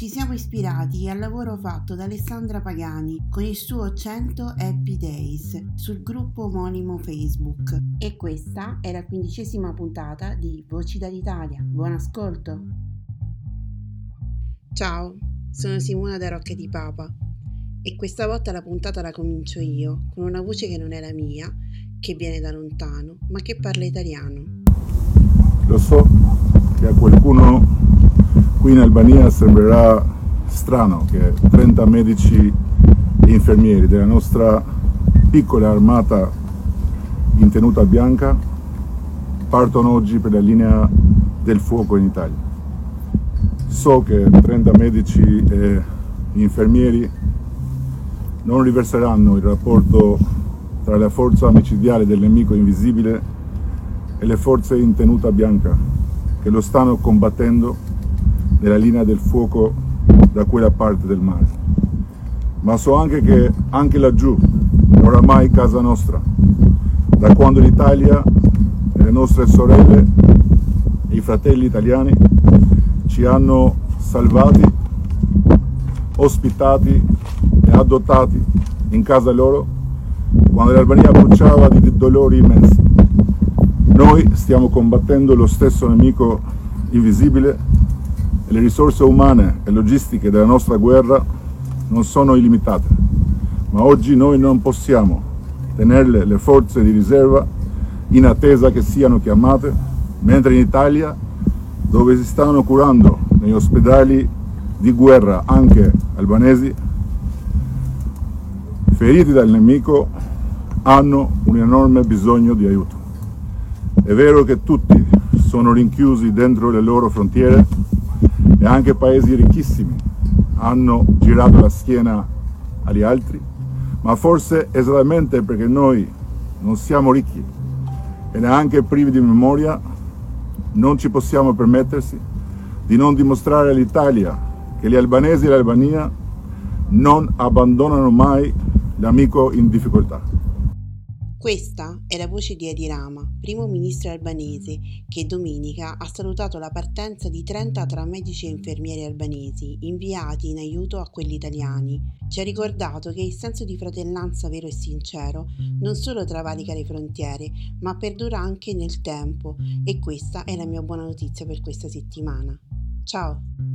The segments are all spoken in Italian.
Ci siamo ispirati al lavoro fatto da Alessandra Pagani con il suo 100 Happy Days sul gruppo omonimo Facebook. E questa è la quindicesima puntata di Voci dall'Italia. Buon ascolto! Ciao, sono Simona da Rocche di Papa e questa volta la puntata la comincio io con una voce che non è la mia, che viene da lontano, ma che parla italiano. Lo so che a qualcuno Qui in Albania sembrerà strano che 30 medici e infermieri della nostra piccola armata in tenuta bianca partono oggi per la linea del fuoco in Italia. So che 30 medici e infermieri non riverseranno il rapporto tra la forza omicidiale del nemico invisibile e le forze in tenuta bianca che lo stanno combattendo nella linea del fuoco da quella parte del mare. Ma so anche che anche laggiù oramai casa nostra, da quando l'Italia e le nostre sorelle e i fratelli italiani ci hanno salvati, ospitati e adottati in casa loro quando l'Albania bruciava di dolori immensi. Noi stiamo combattendo lo stesso nemico invisibile e le risorse umane e logistiche della nostra guerra non sono illimitate, ma oggi noi non possiamo tenerle le forze di riserva in attesa che siano chiamate, mentre in Italia, dove si stanno curando negli ospedali di guerra anche albanesi, feriti dal nemico hanno un enorme bisogno di aiuto. È vero che tutti sono rinchiusi dentro le loro frontiere, e anche paesi ricchissimi hanno girato la schiena agli altri, ma forse esattamente perché noi non siamo ricchi e neanche privi di memoria, non ci possiamo permettersi di non dimostrare all'Italia che gli albanesi e l'Albania non abbandonano mai l'amico in difficoltà. Questa è la voce di Edi Rama, primo ministro albanese, che domenica ha salutato la partenza di 30 tra medici e infermieri albanesi inviati in aiuto a quelli italiani. Ci ha ricordato che il senso di fratellanza vero e sincero non solo travalica le frontiere, ma perdura anche nel tempo e questa è la mia buona notizia per questa settimana. Ciao!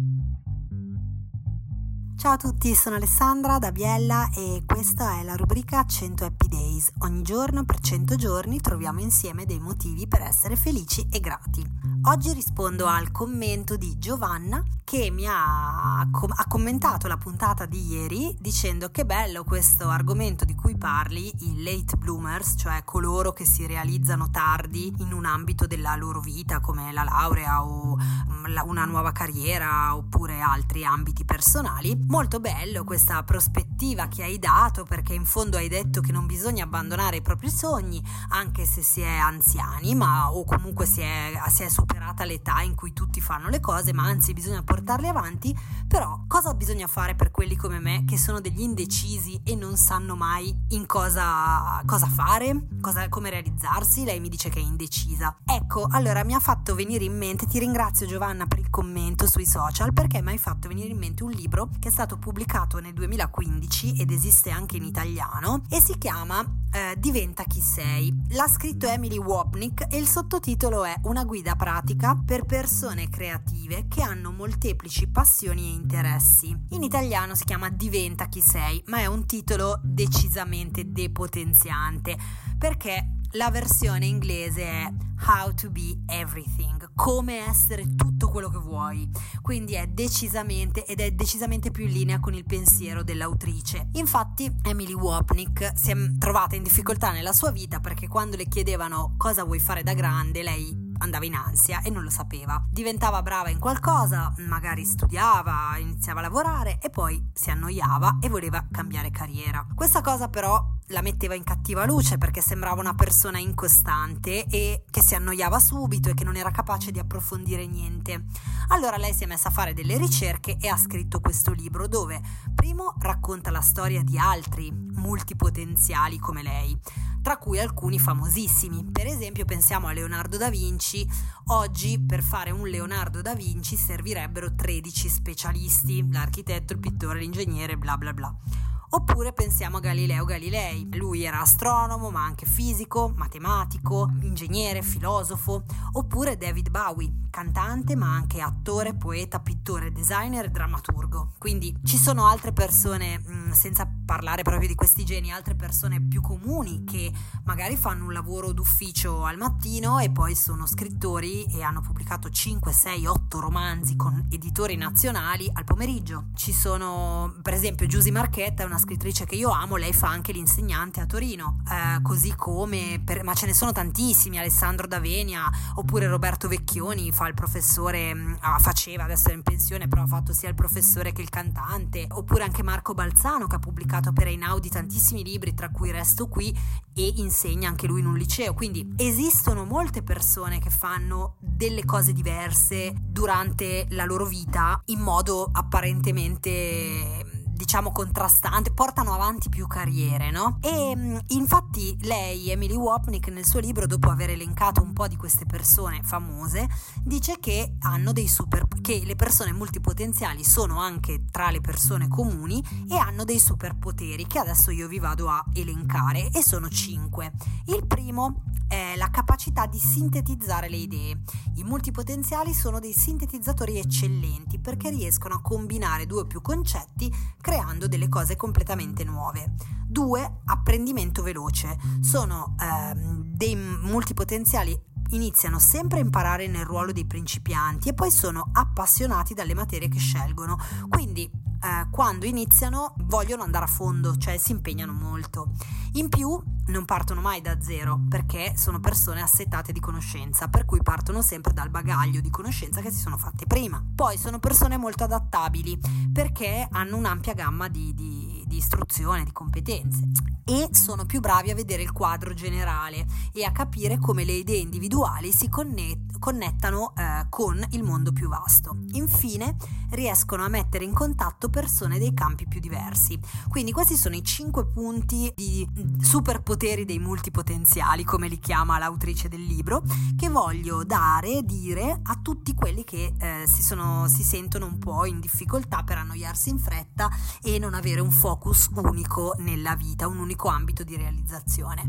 Ciao a tutti, sono Alessandra da Biella e questa è la rubrica 100 Happy Days. Ogni giorno per 100 giorni troviamo insieme dei motivi per essere felici e grati. Oggi rispondo al commento di Giovanna che mi ha, ha commentato la puntata di ieri dicendo che bello questo argomento di cui parli, i late bloomers, cioè coloro che si realizzano tardi in un ambito della loro vita come la laurea o mm, una nuova carriera oppure altri ambiti personali Molto bello questa prospettiva che hai dato perché in fondo hai detto che non bisogna abbandonare i propri sogni, anche se si è anziani, ma o comunque si è, si è superata l'età in cui tutti fanno le cose, ma anzi bisogna portarle avanti. Però cosa bisogna fare per quelli come me che sono degli indecisi e non sanno mai in cosa, cosa fare, cosa, come realizzarsi? Lei mi dice che è indecisa. Ecco, allora mi ha fatto venire in mente, ti ringrazio Giovanna per il commento sui social, perché mi hai fatto venire in mente un libro che stato pubblicato nel 2015 ed esiste anche in italiano e si chiama eh, Diventa chi sei. L'ha scritto Emily Wapnick e il sottotitolo è Una guida pratica per persone creative che hanno molteplici passioni e interessi. In italiano si chiama Diventa chi sei, ma è un titolo decisamente depotenziante perché la versione inglese è How to be everything, come essere tutto quello che vuoi. Quindi è decisamente ed è decisamente più in linea con il pensiero dell'autrice. Infatti Emily Wapnick si è trovata in difficoltà nella sua vita perché quando le chiedevano cosa vuoi fare da grande, lei andava in ansia e non lo sapeva. Diventava brava in qualcosa, magari studiava, iniziava a lavorare e poi si annoiava e voleva cambiare carriera. Questa cosa però la metteva in cattiva luce perché sembrava una persona incostante e che si annoiava subito e che non era capace di approfondire niente. Allora lei si è messa a fare delle ricerche e ha scritto questo libro dove primo racconta la storia di altri multipotenziali come lei, tra cui alcuni famosissimi. Per esempio pensiamo a Leonardo da Vinci. Oggi per fare un Leonardo da Vinci servirebbero 13 specialisti, l'architetto, il pittore, l'ingegnere, bla bla bla. Oppure pensiamo a Galileo Galilei. Lui era astronomo, ma anche fisico, matematico, ingegnere, filosofo. Oppure David Bowie, cantante, ma anche attore, poeta, pittore, designer e drammaturgo. Quindi ci sono altre persone, mm, senza parlare proprio di questi geni, altre persone più comuni che magari fanno un lavoro d'ufficio al mattino e poi sono scrittori e hanno pubblicato 5, 6, 8 romanzi con editori nazionali al pomeriggio. Ci sono, per esempio, Giusy Marchetta una scrittrice che io amo, lei fa anche l'insegnante a Torino, eh, così come, per, ma ce ne sono tantissimi, Alessandro Davenia oppure Roberto Vecchioni fa il professore, mm, ah, faceva, adesso è in pensione, però ha fatto sia il professore che il cantante, oppure anche Marco Balzano che ha pubblicato per Einaudi tantissimi libri, tra cui Resto qui e insegna anche lui in un liceo, quindi esistono molte persone che fanno delle cose diverse durante la loro vita in modo apparentemente diciamo contrastante, portano avanti più carriere, no? E mm, infatti lei, Emily Wapnick, nel suo libro, dopo aver elencato un po' di queste persone famose, dice che hanno dei super che le persone multipotenziali sono anche tra le persone comuni e hanno dei superpoteri che adesso io vi vado a elencare e sono cinque. Il primo è la capacità di sintetizzare le idee. I multipotenziali sono dei sintetizzatori eccellenti perché riescono a combinare due o più concetti creando delle cose completamente nuove. Due, apprendimento veloce. Sono ehm, dei multipotenziali iniziano sempre a imparare nel ruolo dei principianti e poi sono appassionati dalle materie che scelgono. Quindi eh, quando iniziano vogliono andare a fondo, cioè si impegnano molto. In più non partono mai da zero perché sono persone assetate di conoscenza, per cui partono sempre dal bagaglio di conoscenza che si sono fatte prima. Poi sono persone molto adattabili perché hanno un'ampia gamma di, di, di istruzione, di competenze e sono più bravi a vedere il quadro generale e a capire come le idee individuali si connet- connettano eh, con il mondo più vasto. Infine riescono a mettere in contatto persone dei campi più diversi. Quindi questi sono i cinque punti di superpoteri dei multipotenziali, come li chiama l'autrice del libro, che voglio dare, dire a tutti quelli che eh, si, sono, si sentono un po' in difficoltà per annoiarsi in fretta e non avere un focus unico nella vita, un unico ambito di realizzazione.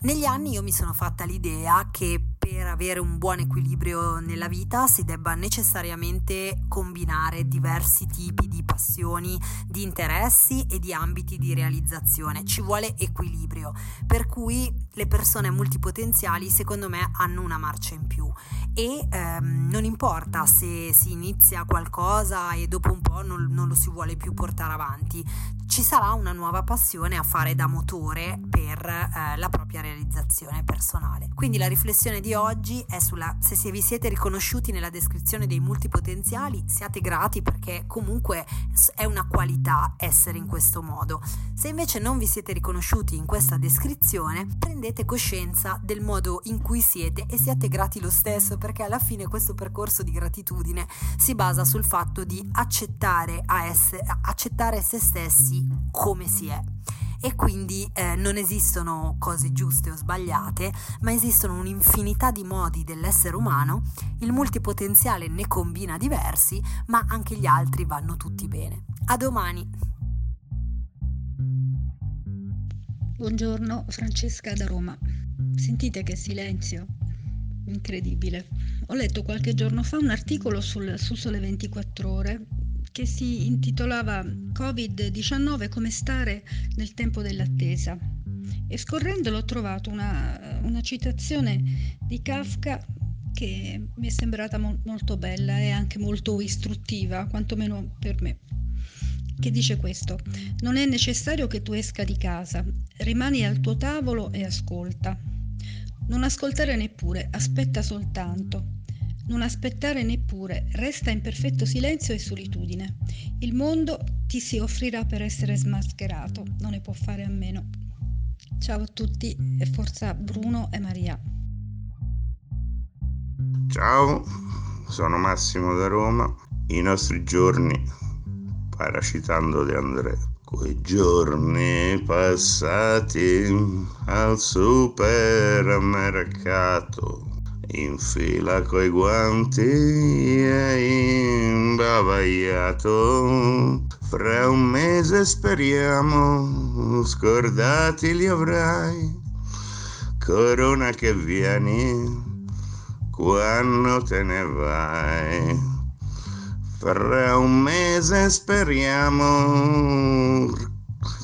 Negli anni io mi sono fatta l'idea che per avere un buon equilibrio nella vita si debba necessariamente combinare diversi tipi di passioni, di interessi e di ambiti di realizzazione. Ci vuole equilibrio, per cui le persone multipotenziali secondo me hanno una marcia in più e ehm, non importa se si inizia qualcosa e dopo un po' non, non lo si vuole più portare avanti, ci sarà una nuova passione a fare da motore per eh, la propria propria realizzazione personale. Quindi la riflessione di oggi è sulla se vi siete riconosciuti nella descrizione dei multipotenziali, siate grati perché comunque è una qualità essere in questo modo. Se invece non vi siete riconosciuti in questa descrizione, prendete coscienza del modo in cui siete e siate grati lo stesso perché alla fine questo percorso di gratitudine si basa sul fatto di accettare, essere, accettare se stessi come si è e quindi eh, non esistono cose giuste o sbagliate, ma esistono un'infinità di modi dell'essere umano, il multipotenziale ne combina diversi, ma anche gli altri vanno tutti bene. A domani! Buongiorno, Francesca da Roma. Sentite che silenzio? Incredibile. Ho letto qualche giorno fa un articolo sul, su Sole 24 ore che si intitolava Covid-19 come stare nel tempo dell'attesa. E scorrendolo ho trovato una, una citazione di Kafka che mi è sembrata mo- molto bella e anche molto istruttiva, quantomeno per me che dice questo, non è necessario che tu esca di casa, rimani al tuo tavolo e ascolta. Non ascoltare neppure, aspetta soltanto. Non aspettare neppure, resta in perfetto silenzio e solitudine. Il mondo ti si offrirà per essere smascherato, non ne può fare a meno. Ciao a tutti e forza Bruno e Maria. Ciao, sono Massimo da Roma. I nostri giorni, paracitando De André, quei giorni passati al supermercato in fila coi guanti e imbavagliato. Fra un mese speriamo, scordati li avrai. Corona che vieni, quando te ne vai. Fra un mese speriamo,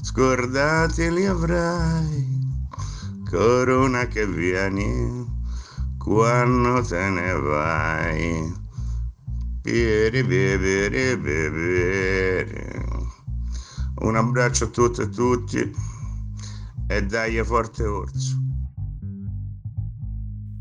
scordati li avrai. Corona che vieni quando te ne vai. Un abbraccio a tutte e tutti e dai forte orso.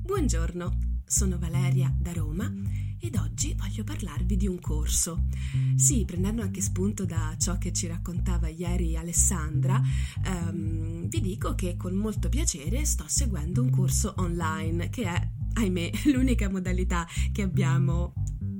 Buongiorno, sono Valeria da Roma ed oggi voglio parlarvi di un corso. Sì, prendendo anche spunto da ciò che ci raccontava ieri Alessandra, ehm, vi dico che con molto piacere sto seguendo un corso online che è ahimè, l'unica modalità che abbiamo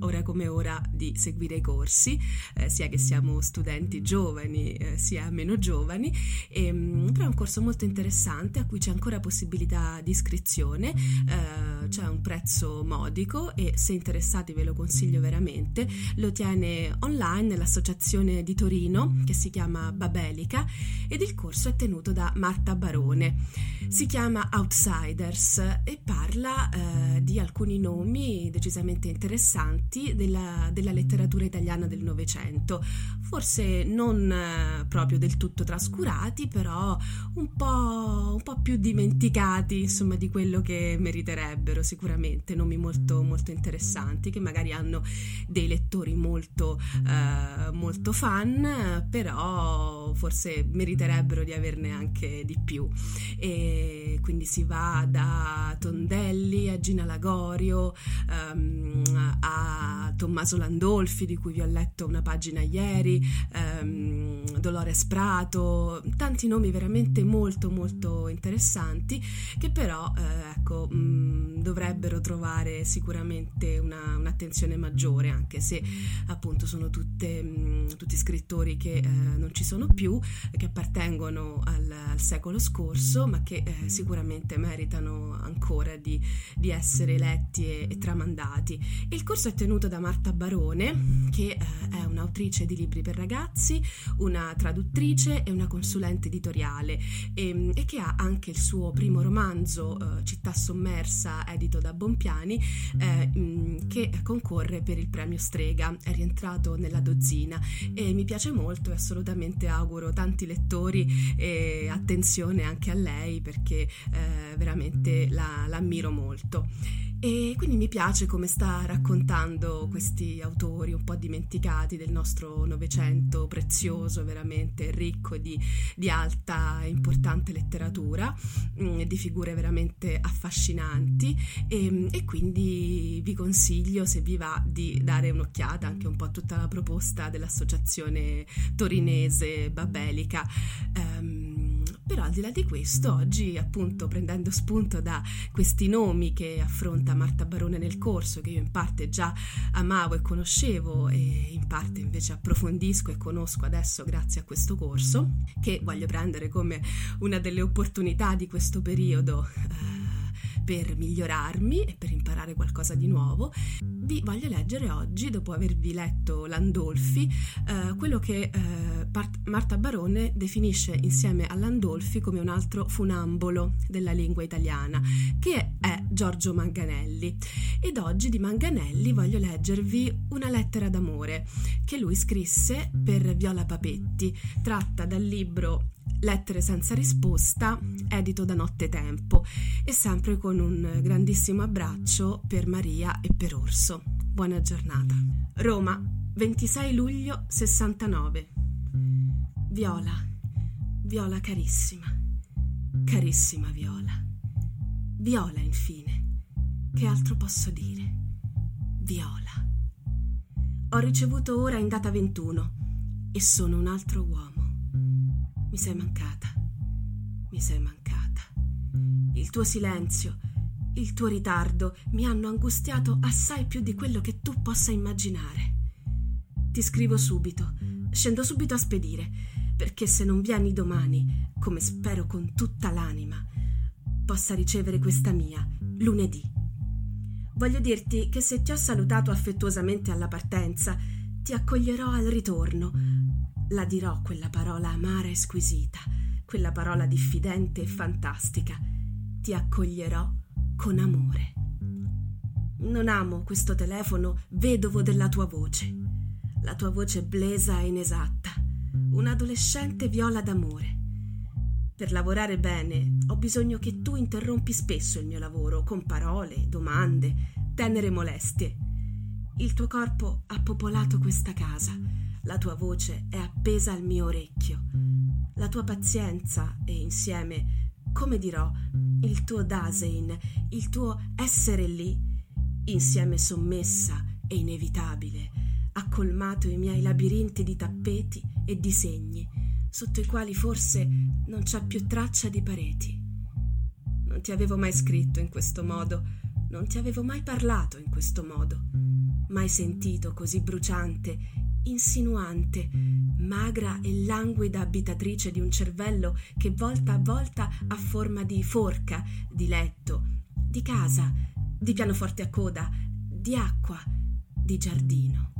ora come ora di seguire i corsi, eh, sia che siamo studenti giovani eh, sia meno giovani, e, ehm, però è un corso molto interessante a cui c'è ancora possibilità di iscrizione, eh, c'è un prezzo modico e se interessati ve lo consiglio veramente, lo tiene online l'associazione di Torino che si chiama Babelica ed il corso è tenuto da Marta Barone. Si chiama Outsiders e parla eh, di alcuni nomi decisamente interessanti importanti della, della letteratura italiana del Novecento, forse non eh, proprio del tutto trascurati, però un po', un po', più dimenticati insomma di quello che meriterebbero sicuramente, nomi molto, molto interessanti che magari hanno dei lettori molto, eh, molto fan, però forse meriterebbero di averne anche di più. E quindi si va da Tondelli a Gina Lagorio um, a Tommaso Landolfi, di cui vi ho letto una pagina ieri, ehm, Dolores Prato, tanti nomi veramente molto molto interessanti che però eh, ecco, mh, mm, dovrebbero trovare sicuramente una, un'attenzione maggiore, anche se appunto sono tutte, mh, mm, tutti scrittori che eh, non ci sono più, che appartengono al, al secolo scorso, ma che eh, sicuramente meritano ancora di, di essere letti e, e tramandati. Il corso è tenuto tenuto da Marta Barone, che eh, è un'autrice di libri per ragazzi, una traduttrice e una consulente editoriale e, ehm, e che ha anche il suo primo romanzo, eh, Città sommersa, edito da Bompiani, eh, mm, che concorre per il premio Strega, è rientrato nella dozzina e mi piace molto e assolutamente auguro tanti lettori e attenzione anche a lei perché eh, veramente la, la ammiro molto. E quindi mi piace come sta raccontando questi autori un po' dimenticati del nostro Novecento prezioso, veramente ricco di, di alta e importante letteratura, mm, di figure veramente affascinanti e, e, quindi vi consiglio, se vi va, di dare un'occhiata anche un po' a tutta la proposta dell'associazione torinese babelica. Um, però al di là di questo, oggi appunto prendendo spunto da questi nomi che affronta Marta Barone nel corso, che io in parte già amavo e conoscevo e in parte invece approfondisco e conosco adesso grazie a questo corso, che voglio prendere come una delle opportunità di questo periodo. Eh, per migliorarmi e per imparare qualcosa di nuovo, vi voglio leggere oggi, dopo avervi letto Landolfi, eh, quello che eh, Marta Barone definisce insieme a Landolfi come un altro funambolo della lingua italiana, che è Giorgio Manganelli. Ed oggi di Manganelli voglio leggervi una lettera d'amore che lui scrisse per Viola Papetti, tratta dal libro Lettere senza risposta, edito da Nottetempo, e sempre con un grandissimo abbraccio per Maria e per Orso. Buona giornata. Roma, 26 luglio 69. Viola, Viola carissima, carissima Viola. Viola, infine. Che altro posso dire? Viola. Ho ricevuto ora in data 21 e sono un altro uomo. Mi sei mancata. Mi sei mancata. Il tuo silenzio, il tuo ritardo mi hanno angustiato assai più di quello che tu possa immaginare. Ti scrivo subito, scendo subito a spedire, perché se non vieni domani, come spero con tutta l'anima, possa ricevere questa mia, lunedì. Voglio dirti che se ti ho salutato affettuosamente alla partenza, ti accoglierò al ritorno, la dirò quella parola amara e squisita, quella parola diffidente e fantastica. Ti accoglierò con amore. Non amo questo telefono vedovo della tua voce, la tua voce blesa e inesatta, un'adolescente viola d'amore. Per lavorare bene ho bisogno che tu interrompi spesso il mio lavoro con parole, domande, tenere molestie. Il tuo corpo ha popolato questa casa la tua voce è appesa al mio orecchio. La tua pazienza e insieme, come dirò, il tuo Dasein, il tuo essere lì, insieme sommessa e inevitabile, ha colmato i miei labirinti di tappeti e di segni, sotto i quali forse non c'è più traccia di pareti. Non ti avevo mai scritto in questo modo, non ti avevo mai parlato in questo modo, mai sentito così bruciante insinuante, magra e languida abitatrice di un cervello che volta a volta ha forma di forca, di letto, di casa, di pianoforte a coda, di acqua, di giardino.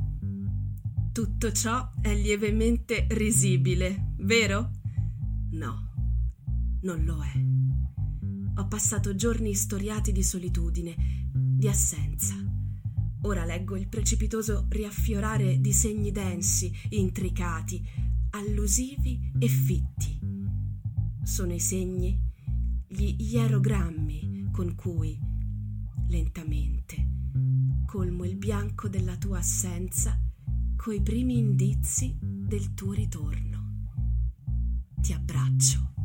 Tutto ciò è lievemente risibile, vero? No, non lo è. Ho passato giorni storiati di solitudine, di assenza Ora leggo il precipitoso riaffiorare di segni densi, intricati, allusivi e fitti. Sono i segni, gli ierogrammi con cui, lentamente, colmo il bianco della tua assenza coi primi indizi del tuo ritorno. Ti abbraccio.